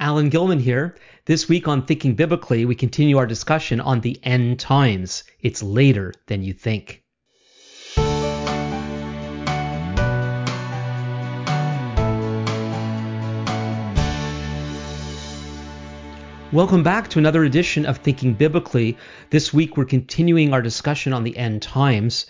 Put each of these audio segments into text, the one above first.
Alan Gilman here. This week on Thinking Biblically, we continue our discussion on the end times. It's later than you think. Welcome back to another edition of Thinking Biblically. This week we're continuing our discussion on the end times.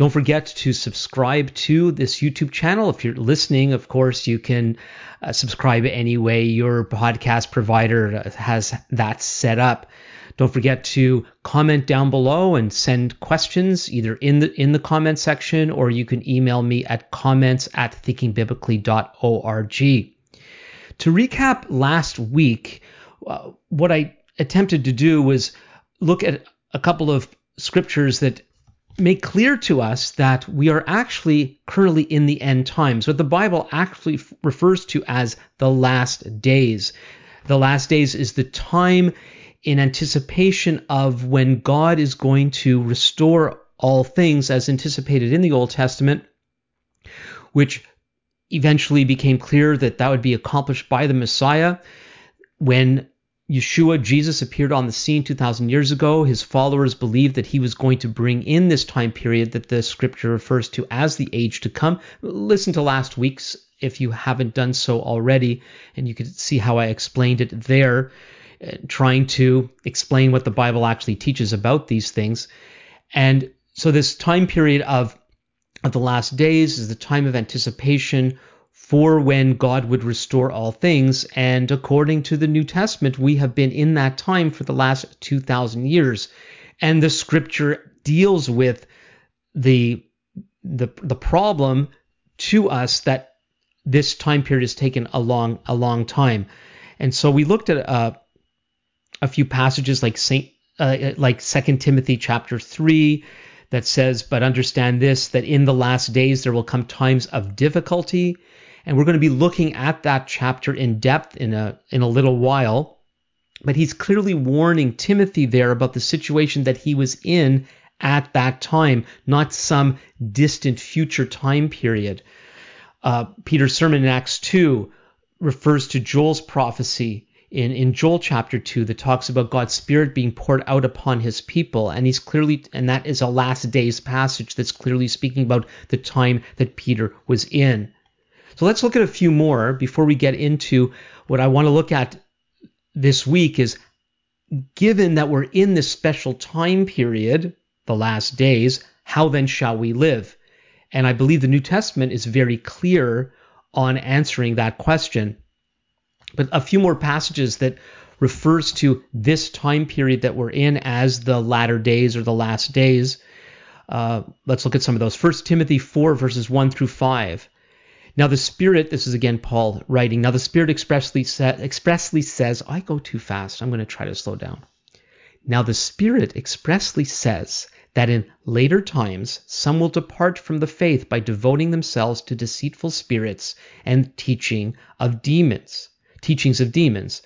Don't forget to subscribe to this YouTube channel. If you're listening, of course, you can uh, subscribe any way your podcast provider has that set up. Don't forget to comment down below and send questions either in the in the comment section or you can email me at comments at thinkingbiblically.org. To recap last week, uh, what I attempted to do was look at a couple of scriptures that make clear to us that we are actually currently in the end times, what the Bible actually refers to as the last days. The last days is the time in anticipation of when God is going to restore all things as anticipated in the Old Testament, which eventually became clear that that would be accomplished by the Messiah when Yeshua, Jesus, appeared on the scene 2,000 years ago. His followers believed that he was going to bring in this time period that the scripture refers to as the age to come. Listen to last week's if you haven't done so already, and you can see how I explained it there, uh, trying to explain what the Bible actually teaches about these things. And so, this time period of, of the last days is the time of anticipation for when God would restore all things. And according to the New Testament, we have been in that time for the last 2,000 years. And the scripture deals with the, the, the problem to us that this time period has taken a long, a long time. And so we looked at uh, a few passages like Saint, uh, like Second Timothy chapter three, that says, "But understand this: that in the last days there will come times of difficulty." And we're going to be looking at that chapter in depth in a, in a little while. But he's clearly warning Timothy there about the situation that he was in at that time, not some distant future time period. Uh, Peter's sermon in Acts 2 refers to Joel's prophecy in, in Joel chapter 2 that talks about God's Spirit being poured out upon his people. And he's clearly, and that is a last days passage that's clearly speaking about the time that Peter was in. So let's look at a few more before we get into what I want to look at this week is given that we're in this special time period, the last days, how then shall we live? And I believe the New Testament is very clear on answering that question. But a few more passages that refers to this time period that we're in as the latter days or the last days. Uh, let's look at some of those. First Timothy 4, verses 1 through 5. Now the Spirit, this is again Paul writing. Now the Spirit expressly sa- expressly says, I go too fast. I'm going to try to slow down. Now the Spirit expressly says that in later times some will depart from the faith by devoting themselves to deceitful spirits and teaching of demons, teachings of demons,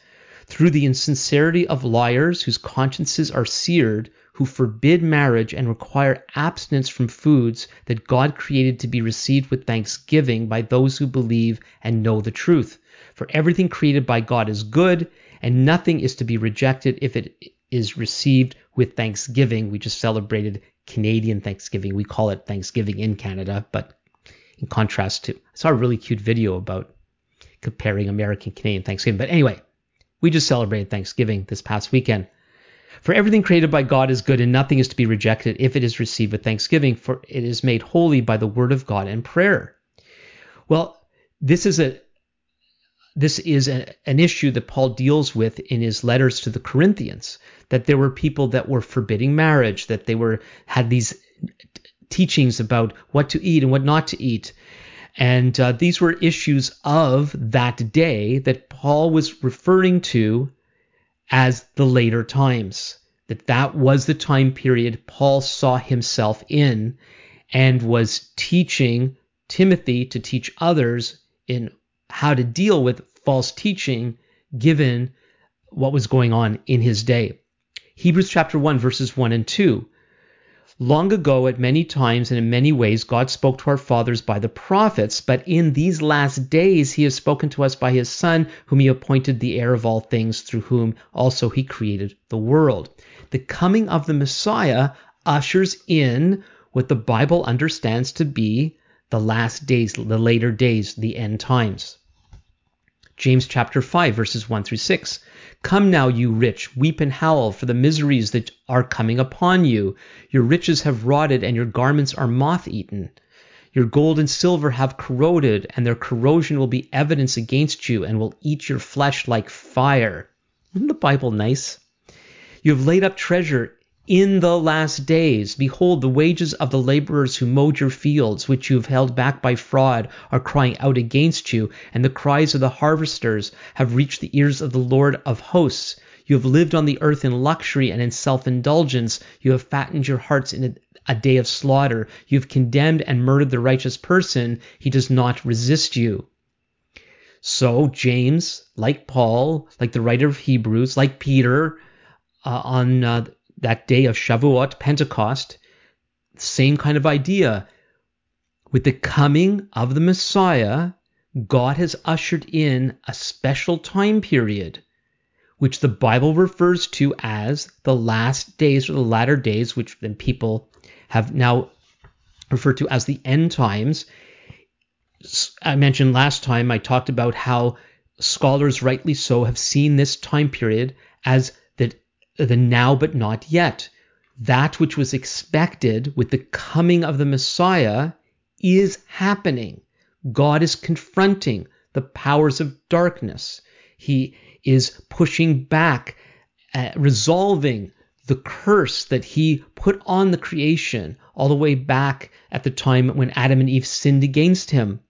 through the insincerity of liars whose consciences are seared, who forbid marriage and require abstinence from foods that God created to be received with thanksgiving by those who believe and know the truth. For everything created by God is good, and nothing is to be rejected if it is received with thanksgiving. We just celebrated Canadian Thanksgiving. We call it Thanksgiving in Canada, but in contrast to, I saw a really cute video about comparing American Canadian Thanksgiving. But anyway, we just celebrated Thanksgiving this past weekend. For everything created by God is good, and nothing is to be rejected if it is received with thanksgiving, for it is made holy by the word of God and prayer. Well, this is a this is a, an issue that Paul deals with in his letters to the Corinthians. That there were people that were forbidding marriage, that they were had these teachings about what to eat and what not to eat. And uh, these were issues of that day that Paul was referring to as the later times. That that was the time period Paul saw himself in and was teaching Timothy to teach others in how to deal with false teaching given what was going on in his day. Hebrews chapter 1 verses 1 and 2. Long ago, at many times and in many ways, God spoke to our fathers by the prophets, but in these last days he has spoken to us by his Son, whom he appointed the heir of all things, through whom also he created the world. The coming of the Messiah ushers in what the Bible understands to be the last days, the later days, the end times. James chapter 5 verses 1 through 6. Come now, you rich, weep and howl for the miseries that are coming upon you. Your riches have rotted and your garments are moth eaten. Your gold and silver have corroded, and their corrosion will be evidence against you and will eat your flesh like fire. Isn't the Bible nice? You have laid up treasure in the last days, behold, the wages of the laborers who mowed your fields, which you have held back by fraud, are crying out against you, and the cries of the harvesters have reached the ears of the Lord of hosts. You have lived on the earth in luxury and in self indulgence. You have fattened your hearts in a, a, day of slaughter. You have condemned and murdered the righteous person. He does not resist you. So, James, like Paul, like the writer of Hebrews, like Peter, uh, on uh, that day of Shavuot, Pentecost, same kind of idea. With the coming of the Messiah, God has ushered in a special time period, which the Bible refers to as the last days or the latter days, which then people have now referred to as the end times. I mentioned last time, I talked about how scholars, rightly so, have seen this time period as the now but not yet. That which was expected with the coming of the Messiah is happening. God is confronting the powers of darkness. He is pushing back, uh, resolving the curse that he put on the creation all the way back at the time when Adam and Eve sinned against him.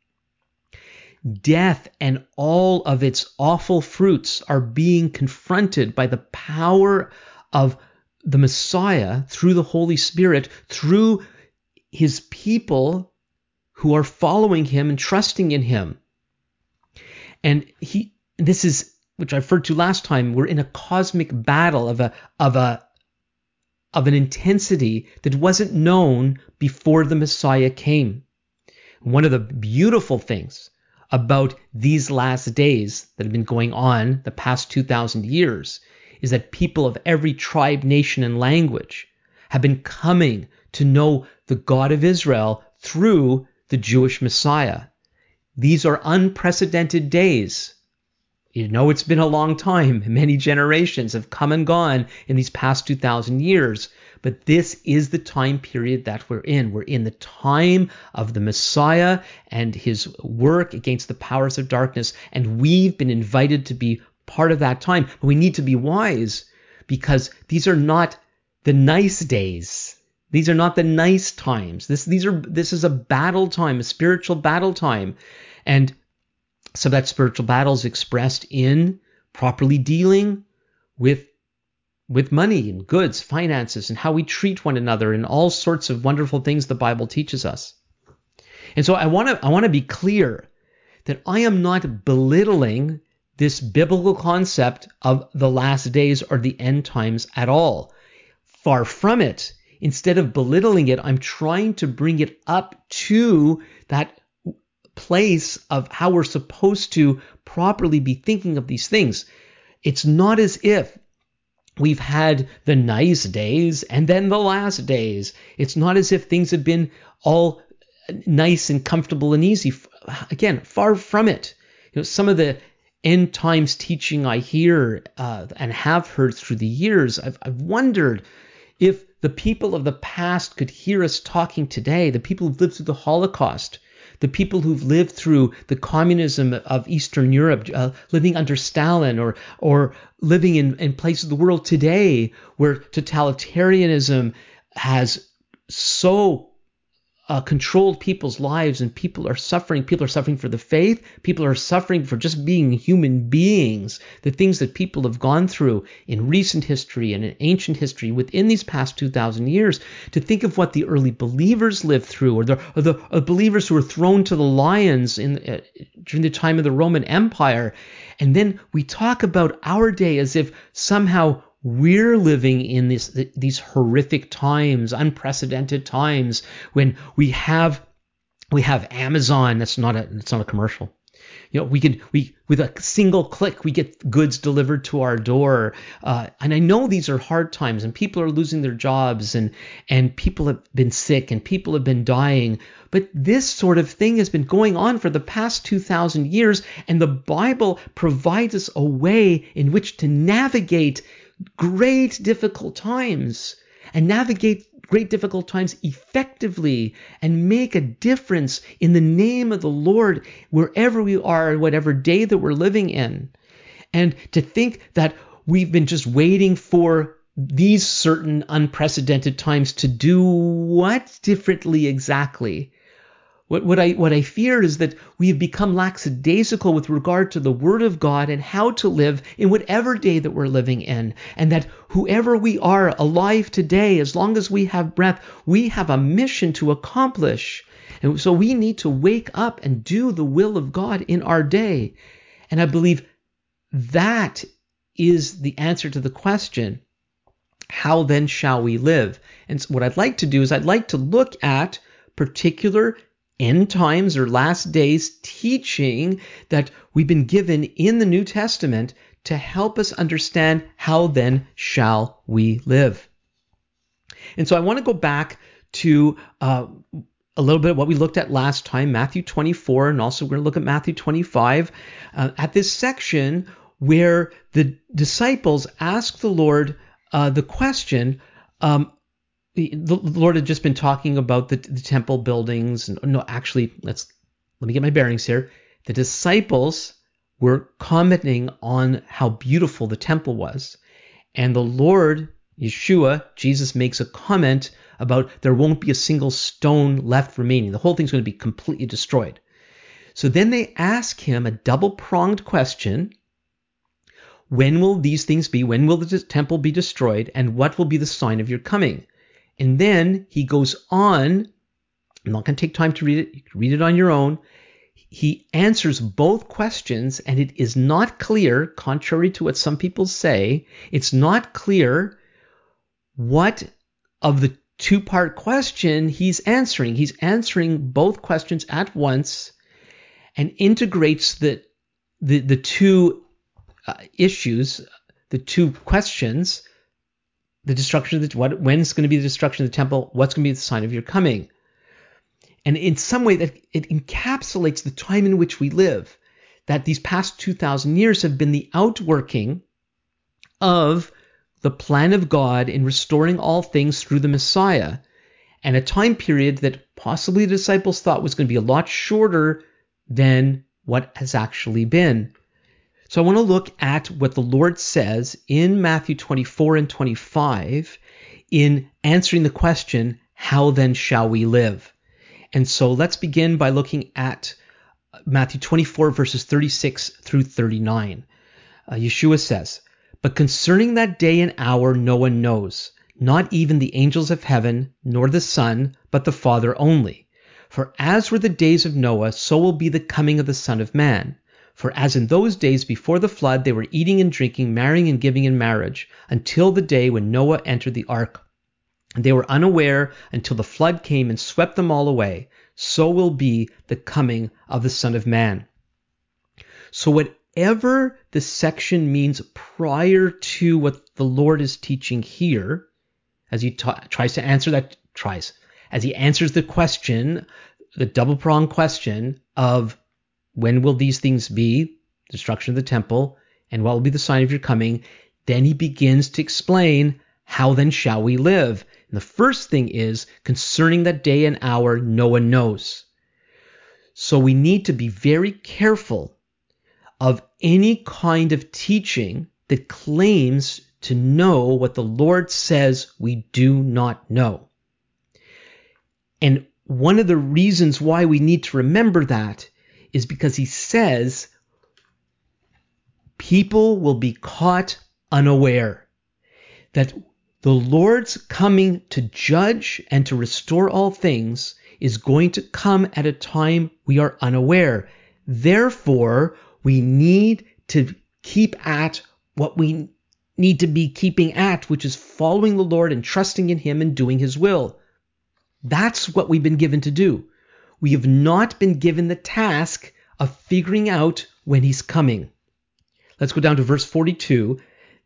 Death and all of its awful fruits are being confronted by the power of the Messiah through the Holy Spirit, through his people who are following him and trusting in him. And he this is which I referred to last time, we're in a cosmic battle of a of a of an intensity that wasn't known before the Messiah came. One of the beautiful things about these last days that have been going on the past 2,000 years is that people of every tribe, nation, and language have been coming to know the God of Israel through the Jewish Messiah. These are unprecedented days. You know, it's been a long time. Many generations have come and gone in these past 2,000 years. But this is the time period that we're in. We're in the time of the Messiah and his work against the powers of darkness. And we've been invited to be part of that time. But we need to be wise because these are not the nice days. These are not the nice times. This these are this is a battle time, a spiritual battle time. And so that spiritual battle is expressed in properly dealing with with money and goods, finances, and how we treat one another, and all sorts of wonderful things the Bible teaches us. And so I want to I want to be clear that I am not belittling this biblical concept of the last days or the end times at all. Far from it. Instead of belittling it, I'm trying to bring it up to that place of how we're supposed to properly be thinking of these things. It's not as if We've had the nice days and then the last days. It's not as if things have been all nice and comfortable and easy. Again, far from it. You know, some of the end times teaching I hear uh, and have heard through the years, I've, I've wondered if the people of the past could hear us talking today, the people who've lived through the Holocaust, the people who've lived through the communism of Eastern Europe, uh, living under Stalin, or or living in, in places of the world today where totalitarianism has so uh, controlled people's lives and people are suffering. People are suffering for the faith. People are suffering for just being human beings. The things that people have gone through in recent history and in ancient history within these past 2,000 years. To think of what the early believers lived through, or the, or the or believers who were thrown to the lions in uh, during the time of the Roman Empire, and then we talk about our day as if somehow we're living in this, these horrific times, unprecedented times when we have we have Amazon. That's not a it's not a commercial. You know, we can we with a single click we get goods delivered to our door. Uh, and I know these are hard times, and people are losing their jobs, and and people have been sick, and people have been dying. But this sort of thing has been going on for the past two thousand years, and the Bible provides us a way in which to navigate great difficult times and navigate great difficult times effectively and make a difference in the name of the Lord wherever we are, whatever day that we're living in. And to think that we've been just waiting for these certain unprecedented times to do what differently exactly? What, what, I, what I fear is that we have become lackadaisical with regard to the Word of God and how to live in whatever day that we're living in. And that whoever we are alive today, as long as we have breath, we have a mission to accomplish. And so we need to wake up and do the will of God in our day. And I believe that is the answer to the question how then shall we live? And so what I'd like to do is I'd like to look at particular end times or last days teaching that we've been given in the New Testament to help us understand how then shall we live. And so I want to go back to uh, a little bit of what we looked at last time, Matthew 24, and also we're going to look at Matthew 25, uh, at this section where the disciples ask the Lord uh, the question, um, the, Lord had just been talking about the, the temple buildings. And, No, actually, let's let me get my bearings here. The disciples were commenting on how beautiful the temple was, and the Lord Yeshua, Jesus makes a comment about there won't be a single stone left remaining. The whole thing's going to be completely destroyed. So then they ask him a double pronged question When will these things be? When will the temple be destroyed? And what will be the sign of your coming? And then he goes on. I'm not going to take time to read it. You can read it on your own. He answers both questions, and it is not clear, contrary to what some people say, it's not clear what of the two part question he's answering. He's answering both questions at once and integrates the, the, the two uh, issues, the two questions the destruction of the what when's going to be the destruction of the temple? What's going to be the sign of your coming? And in some way that it encapsulates the time in which we live that these past 2000 years have been the outworking of the plan of God in restoring all things through the Messiah and a time period that possibly the disciples thought was going to be a lot shorter than what has actually been so I want to look at what the Lord says in Matthew 24 and 25 in answering the question, How then shall we live? And so let's begin by looking at Matthew 24, verses 36 through 39. Uh, Yeshua says, But concerning that day and hour no one knows, not even the angels of heaven, nor the Son, but the Father only. For as were the days of Noah, so will be the coming of the Son of Man. For as in those days before the flood, they were eating and drinking, marrying and giving in marriage, until the day when Noah entered the ark. And they were unaware until the flood came and swept them all away. So will be the coming of the Son of Man. So, whatever the section means prior to what the Lord is teaching here, as he tries to answer that, tries, as he answers the question, the double pronged question of when will these things be? Destruction of the temple. And what will be the sign of your coming? Then he begins to explain how then shall we live? And the first thing is concerning that day and hour, no one knows. So we need to be very careful of any kind of teaching that claims to know what the Lord says we do not know. And one of the reasons why we need to remember that is because he says people will be caught unaware. That the Lord's coming to judge and to restore all things is going to come at a time we are unaware. Therefore, we need to keep at what we need to be keeping at, which is following the Lord and trusting in Him and doing His will. That's what we've been given to do. We have not been given the task of figuring out when He's coming. Let's go down to verse 42.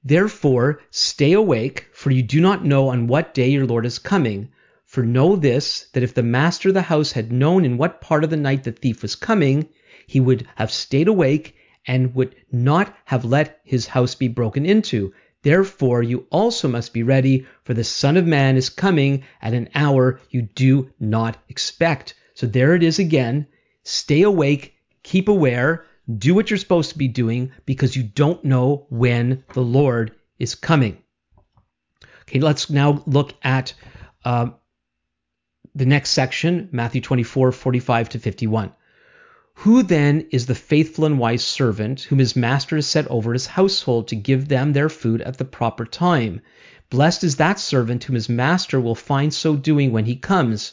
Therefore, stay awake, for you do not know on what day your Lord is coming. For know this, that if the master of the house had known in what part of the night the thief was coming, he would have stayed awake and would not have let his house be broken into. Therefore, you also must be ready, for the Son of Man is coming at an hour you do not expect. So there it is again. Stay awake, keep aware, do what you're supposed to be doing because you don't know when the Lord is coming. Okay, let's now look at uh, the next section, Matthew 24, 45 to 51. Who then is the faithful and wise servant whom his master has set over his household to give them their food at the proper time? Blessed is that servant whom his master will find so doing when he comes.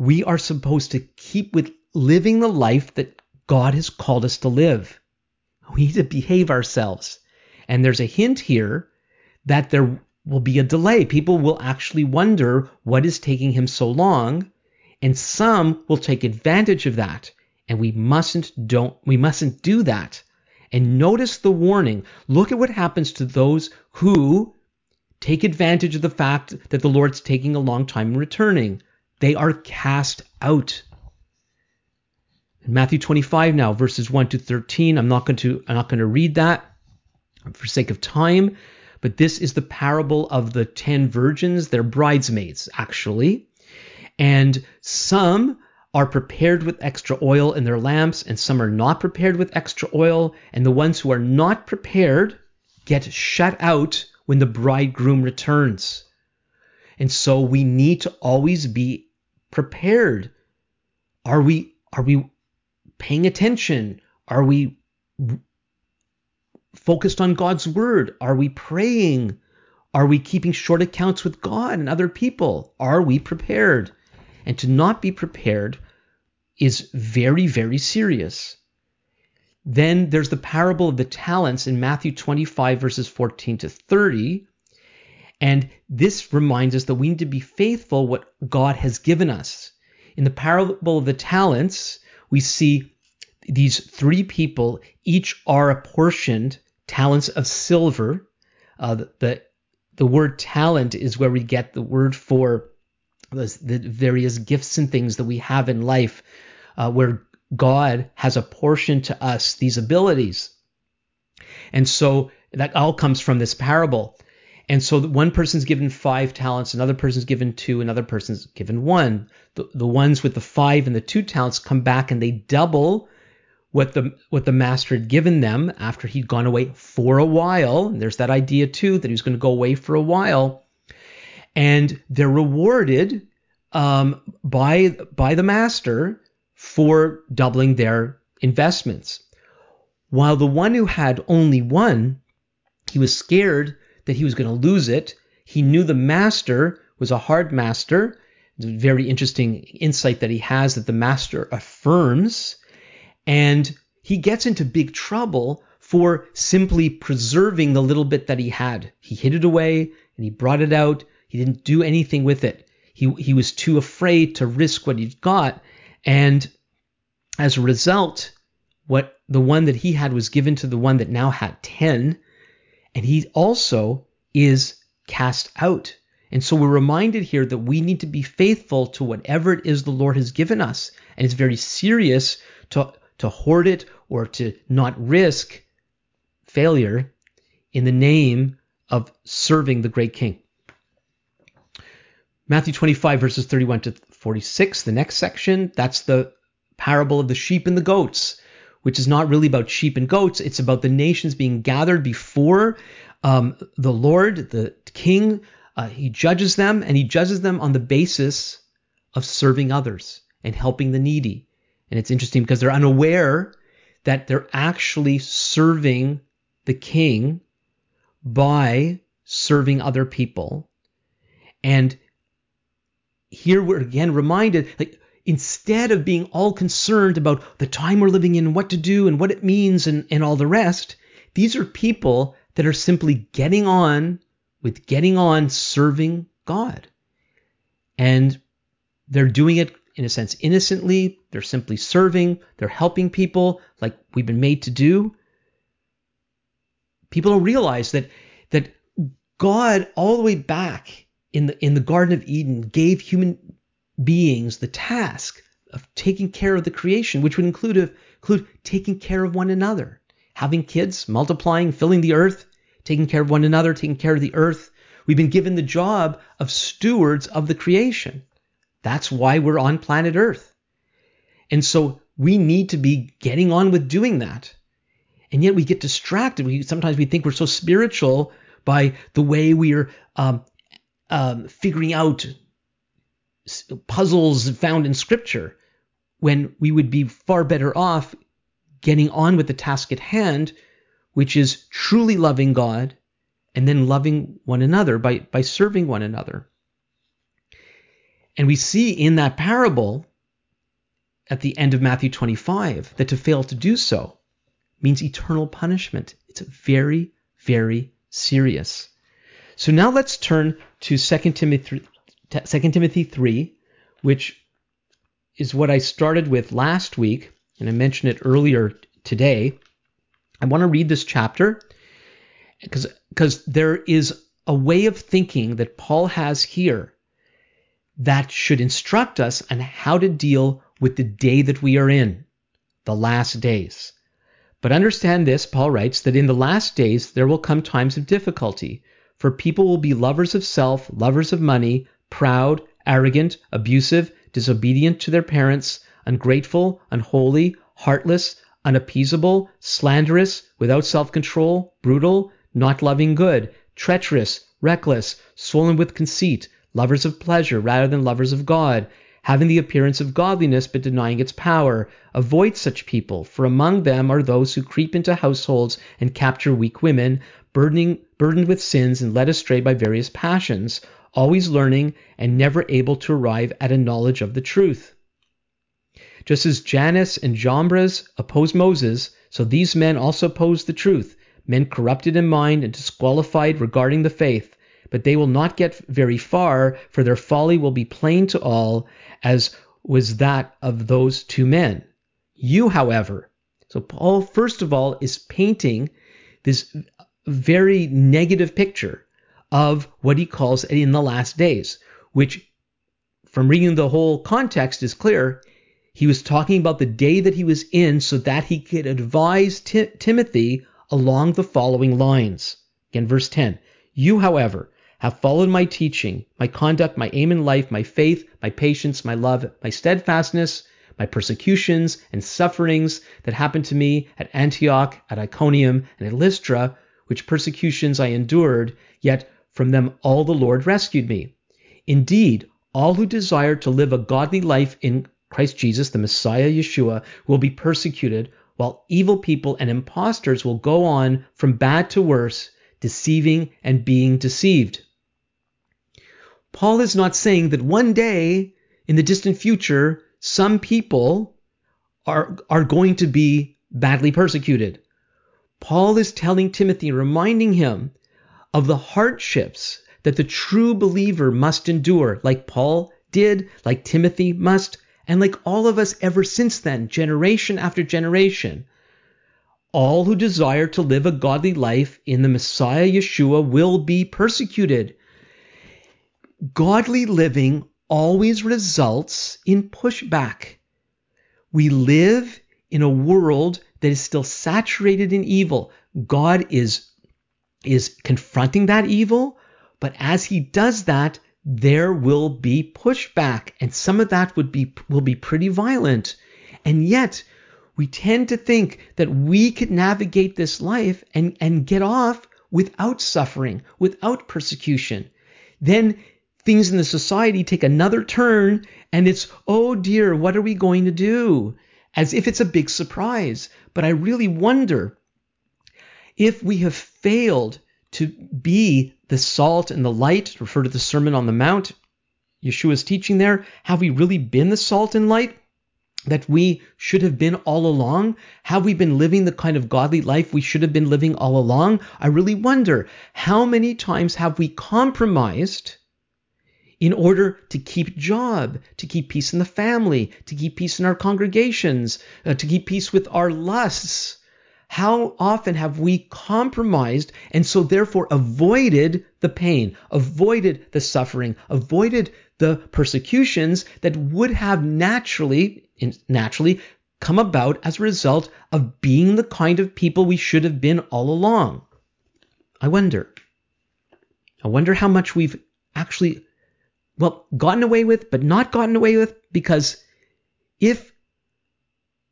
we are supposed to keep with living the life that God has called us to live. We need to behave ourselves. And there's a hint here that there will be a delay. People will actually wonder what is taking him so long, and some will take advantage of that. And we mustn't don't we mustn't do that. And notice the warning. Look at what happens to those who take advantage of the fact that the Lord's taking a long time in returning. They are cast out. In Matthew 25 now, verses 1 to 13, I'm not going to I'm not going to read that for sake of time, but this is the parable of the 10 virgins, they're bridesmaids actually. And some are prepared with extra oil in their lamps and some are not prepared with extra oil, and the ones who are not prepared get shut out when the bridegroom returns. And so we need to always be prepared. Are we are we paying attention? Are we focused on God's word? Are we praying? Are we keeping short accounts with God and other people? Are we prepared? And to not be prepared is very, very serious. Then there's the parable of the talents in Matthew 25, verses 14 to 30. And this reminds us that we need to be faithful what God has given us. In the parable of the talents, we see these three people each are apportioned talents of silver. Uh, the, the, the word talent is where we get the word for the, various gifts and things that we have in life, uh, where God has apportioned to us these abilities. And so that all comes from this parable. And so one person's given five talents, another person's given two, another person's given one. The, the ones with the five and the two talents come back and they double what the what the master had given them after he'd gone away for a while. And there's that idea too that he was going to go away for a while, and they're rewarded um, by by the master for doubling their investments. While the one who had only one, he was scared that he was going to lose it. He knew the master was a hard master. It's a very interesting insight that he has that the master affirms. And he gets into big trouble for simply preserving the little bit that he had. He hid it away and he brought it out. He didn't do anything with it. He, he was too afraid to risk what he'd got. And as a result, what the one that he had was given to the one that now had 10 and he also is cast out. And so we're reminded here that we need to be faithful to whatever it is the Lord has given us. And it's very serious to, to hoard it or to not risk failure in the name of serving the great king. Matthew 25, verses 31 to 46, the next section, that's the parable of the sheep and the goats which is not really about sheep and goats. It's about the nations being gathered before um, the Lord, the king, uh, he judges them, and he judges them on the basis of serving others and helping the needy. And it's interesting because they're unaware that they're actually serving the king by serving other people. And here we're again reminded like instead of being all concerned about the time we're living in, what to do and what it means and, and all the rest, these are people that are simply getting on with getting on serving God. And they're doing it in a sense innocently. They're simply serving. They're helping people like we've been made to do. People don't realize that that God all the way back in the in the Garden of Eden gave human beings the task of taking care of the creation, which would include include taking care of one another, having kids, multiplying, filling the earth, taking care of one another, taking care of the earth. We've been given the job of stewards of the creation. That's why we're on planet Earth. And so we need to be getting on with doing that. And yet we get distracted. We sometimes we think we're so spiritual by the way we're um, um, figuring out puzzles found in Scripture, when we would be far better off getting on with the task at hand, which is truly loving God and then loving one another by, by serving one another. And we see in that parable at the end of Matthew 25 that to fail to do so means eternal punishment. It's very, very serious. So now let's turn to 2 Timothy, 2 Timothy 3, which is what I started with last week, and I mentioned it earlier today. I want to read this chapter because there is a way of thinking that Paul has here that should instruct us on how to deal with the day that we are in, the last days. But understand this, Paul writes, that in the last days there will come times of difficulty, for people will be lovers of self, lovers of money, proud, arrogant, abusive, disobedient to their parents, ungrateful, unholy, heartless, unappeasable, slanderous, without self control, brutal, not loving good, treacherous, reckless, swollen with conceit, lovers of pleasure rather than lovers of God, having the appearance of godliness but denying its power. Avoid such people, for among them are those who creep into households and capture weak women, burdening, burdened with sins and led astray by various passions, always learning and never able to arrive at a knowledge of the truth. Just as Jannes and Jambres opposed Moses, so these men also oppose the truth, men corrupted in mind and disqualified regarding the faith. But they will not get very far, for their folly will be plain to all, as was that of those two men. You, however, so Paul, first of all, is painting this very negative picture of what he calls in the last days, which, from reading the whole context, is clear. He was talking about the day that he was in so that he could advise T- Timothy along the following lines. Again, verse 10 You, however, have followed my teaching, my conduct, my aim in life, my faith, my patience, my love, my steadfastness, my persecutions and sufferings that happened to me at Antioch, at Iconium, and at Lystra, which persecutions I endured, yet from them all the Lord rescued me. Indeed, all who desire to live a godly life in Christ Jesus, the Messiah Yeshua, will be persecuted, while evil people and impostors will go on from bad to worse, deceiving and being deceived. Paul is not saying that one day in the distant future, some people are, are going to be badly persecuted. Paul is telling Timothy, reminding him of the hardships that the true believer must endure, like Paul did, like Timothy must, and like all of us ever since then, generation after generation. All who desire to live a godly life in the Messiah Yeshua will be persecuted godly living always results in pushback. We live in a world that is still saturated in evil. God is, is confronting that evil, but as he does that, there will be pushback, and some of that would be will be pretty violent. And yet, we tend to think that we could navigate this life and, and get off without suffering, without persecution. Then things in the society take another turn and it's, oh dear, what are we going to do? As if it's a big surprise. But I really wonder if we have failed to be the salt and the light, refer to the Sermon on the Mount, Yeshua's teaching there, have we really been the salt and light that we should have been all along? Have we been living the kind of godly life we should have been living all along? I really wonder how many times have we compromised in order to keep job, to keep peace in the family, to keep peace in our congregations, uh, to keep peace with our lusts. How often have we compromised and so therefore avoided the pain, avoided the suffering, avoided the persecutions that would have naturally, naturally come about as a result of being the kind of people we should have been all along? I wonder. I wonder how much we've actually well, gotten away with, but not gotten away with because if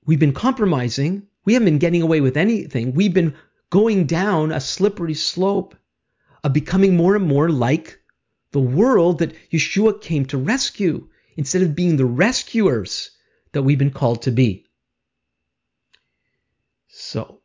we've been compromising, we haven't been getting away with anything. We've been going down a slippery slope of becoming more and more like the world that Yeshua came to rescue instead of being the rescuers that we've been called to be. So,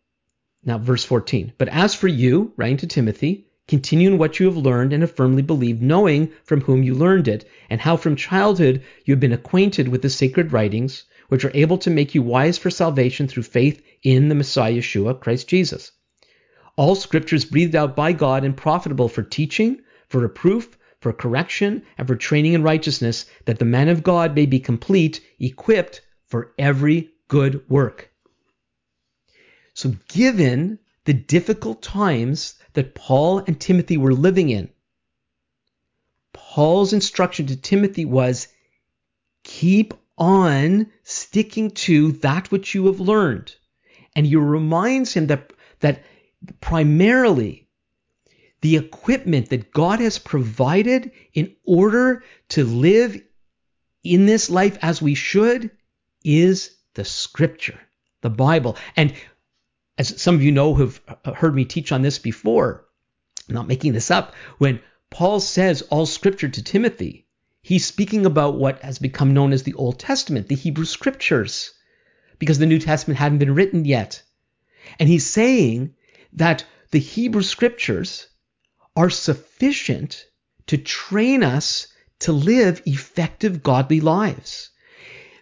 now verse 14. But as for you, writing to Timothy, Continue in what you have learned and have firmly believed, knowing from whom you learned it, and how from childhood you have been acquainted with the sacred writings, which are able to make you wise for salvation through faith in the Messiah Yeshua, Christ Jesus. All scriptures breathed out by God and profitable for teaching, for reproof, for correction, and for training in righteousness, that the man of God may be complete, equipped for every good work. So, given the difficult times that Paul and Timothy were living in. Paul's instruction to Timothy was keep on sticking to that which you have learned. And he reminds him that, that primarily the equipment that God has provided in order to live in this life as we should is the scripture, the Bible. And as some of you know who've heard me teach on this before, I'm not making this up, when Paul says all scripture to Timothy, he's speaking about what has become known as the Old Testament, the Hebrew scriptures, because the New Testament hadn't been written yet. And he's saying that the Hebrew scriptures are sufficient to train us to live effective godly lives.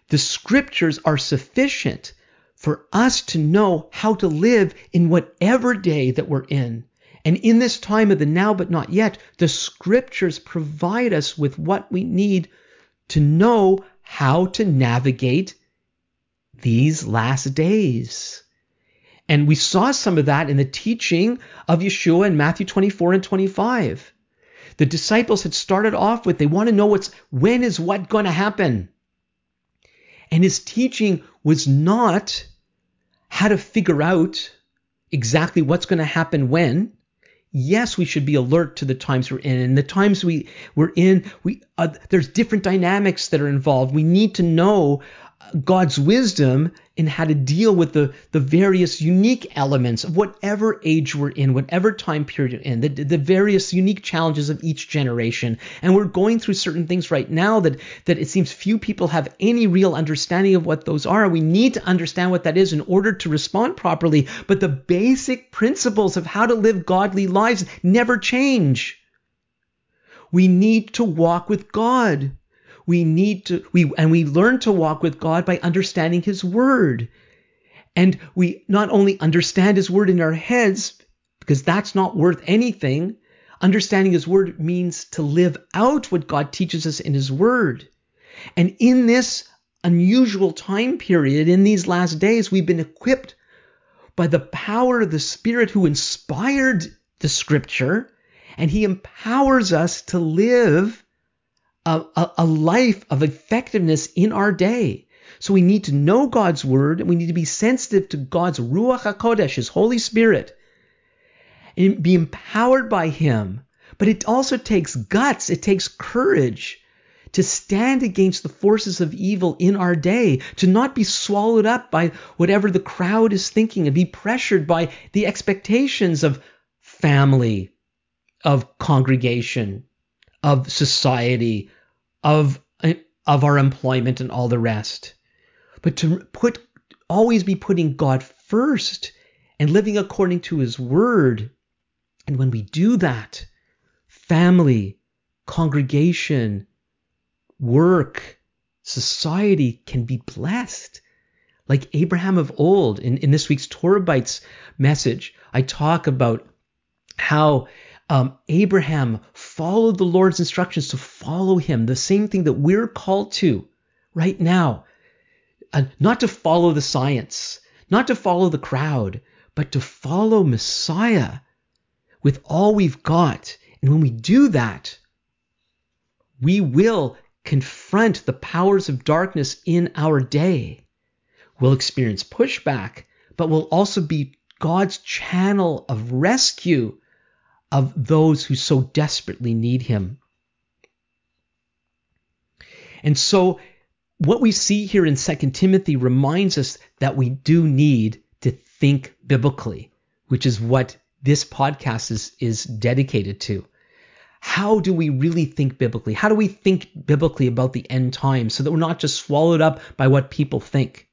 The scriptures are sufficient for us to know how to live in whatever day that we're in. And in this time of the now but not yet, the scriptures provide us with what we need to know how to navigate these last days. And we saw some of that in the teaching of Yeshua in Matthew 24 and 25. The disciples had started off with they want to know what's when is what going to happen. And his teaching was not how to figure out exactly what's going to happen when. Yes, we should be alert to the times we're in, and the times we we're in, we uh, there's different dynamics that are involved. We need to know God's wisdom in how to deal with the, the various unique elements of whatever age we're in, whatever time period we're in, the, the various unique challenges of each generation. And we're going through certain things right now that, that it seems few people have any real understanding of what those are. We need to understand what that is in order to respond properly. But the basic principles of how to live godly lives never change. We need to walk with God we need to we and we learn to walk with God by understanding his word. And we not only understand his word in our heads because that's not worth anything. Understanding his word means to live out what God teaches us in his word. And in this unusual time period, in these last days, we've been equipped by the power of the Spirit who inspired the scripture, and he empowers us to live a, a, a life of effectiveness in our day. So we need to know God's word and we need to be sensitive to God's Ruach HaKodesh, His Holy Spirit, and be empowered by Him. But it also takes guts, it takes courage to stand against the forces of evil in our day, to not be swallowed up by whatever the crowd is thinking and be pressured by the expectations of family, of congregation, of society, of, of our employment and all the rest. But to put always be putting God first and living according to his word. And when we do that, family, congregation, work, society can be blessed. Like Abraham of old, in, in this week's Torah Bites message, I talk about how um, Abraham followed the Lord's instructions to follow him, the same thing that we're called to right now. Uh, not to follow the science, not to follow the crowd, but to follow Messiah with all we've got. And when we do that, we will confront the powers of darkness in our day. We'll experience pushback, but we'll also be God's channel of rescue of those who so desperately need Him. And so, what we see here in 2 Timothy reminds us that we do need to think biblically, which is what this podcast is, is dedicated to. How do we really think biblically? How do we think biblically about the end times so that we're not just swallowed up by what people think?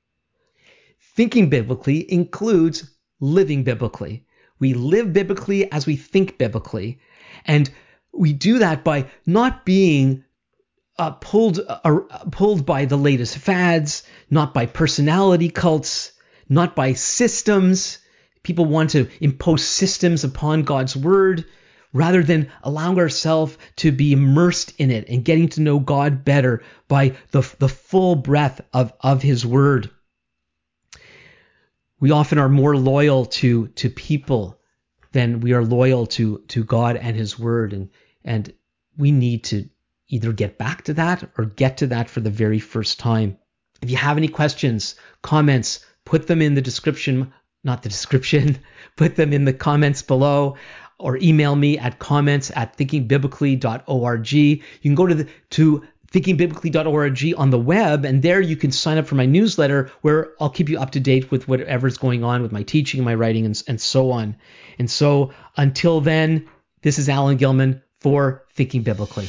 Thinking biblically includes living biblically. We live biblically as we think biblically. And we do that by not being uh, pulled uh, pulled by the latest fads, not by personality cults, not by systems. People want to impose systems upon God's word rather than allowing ourselves to be immersed in it and getting to know God better by the, the full breadth of, of His Word. We often are more loyal to, to people than we are loyal to, to God and His Word. And, and we need to either get back to that or get to that for the very first time. If you have any questions, comments, put them in the description, not the description, put them in the comments below or email me at comments at thinkingbiblically.org. You can go to the, to thinkingbiblically.org on the web, and there you can sign up for my newsletter where I'll keep you up to date with whatever's going on with my teaching, my writing, and, and so on. And so until then, this is Alan Gilman for Thinking Biblically.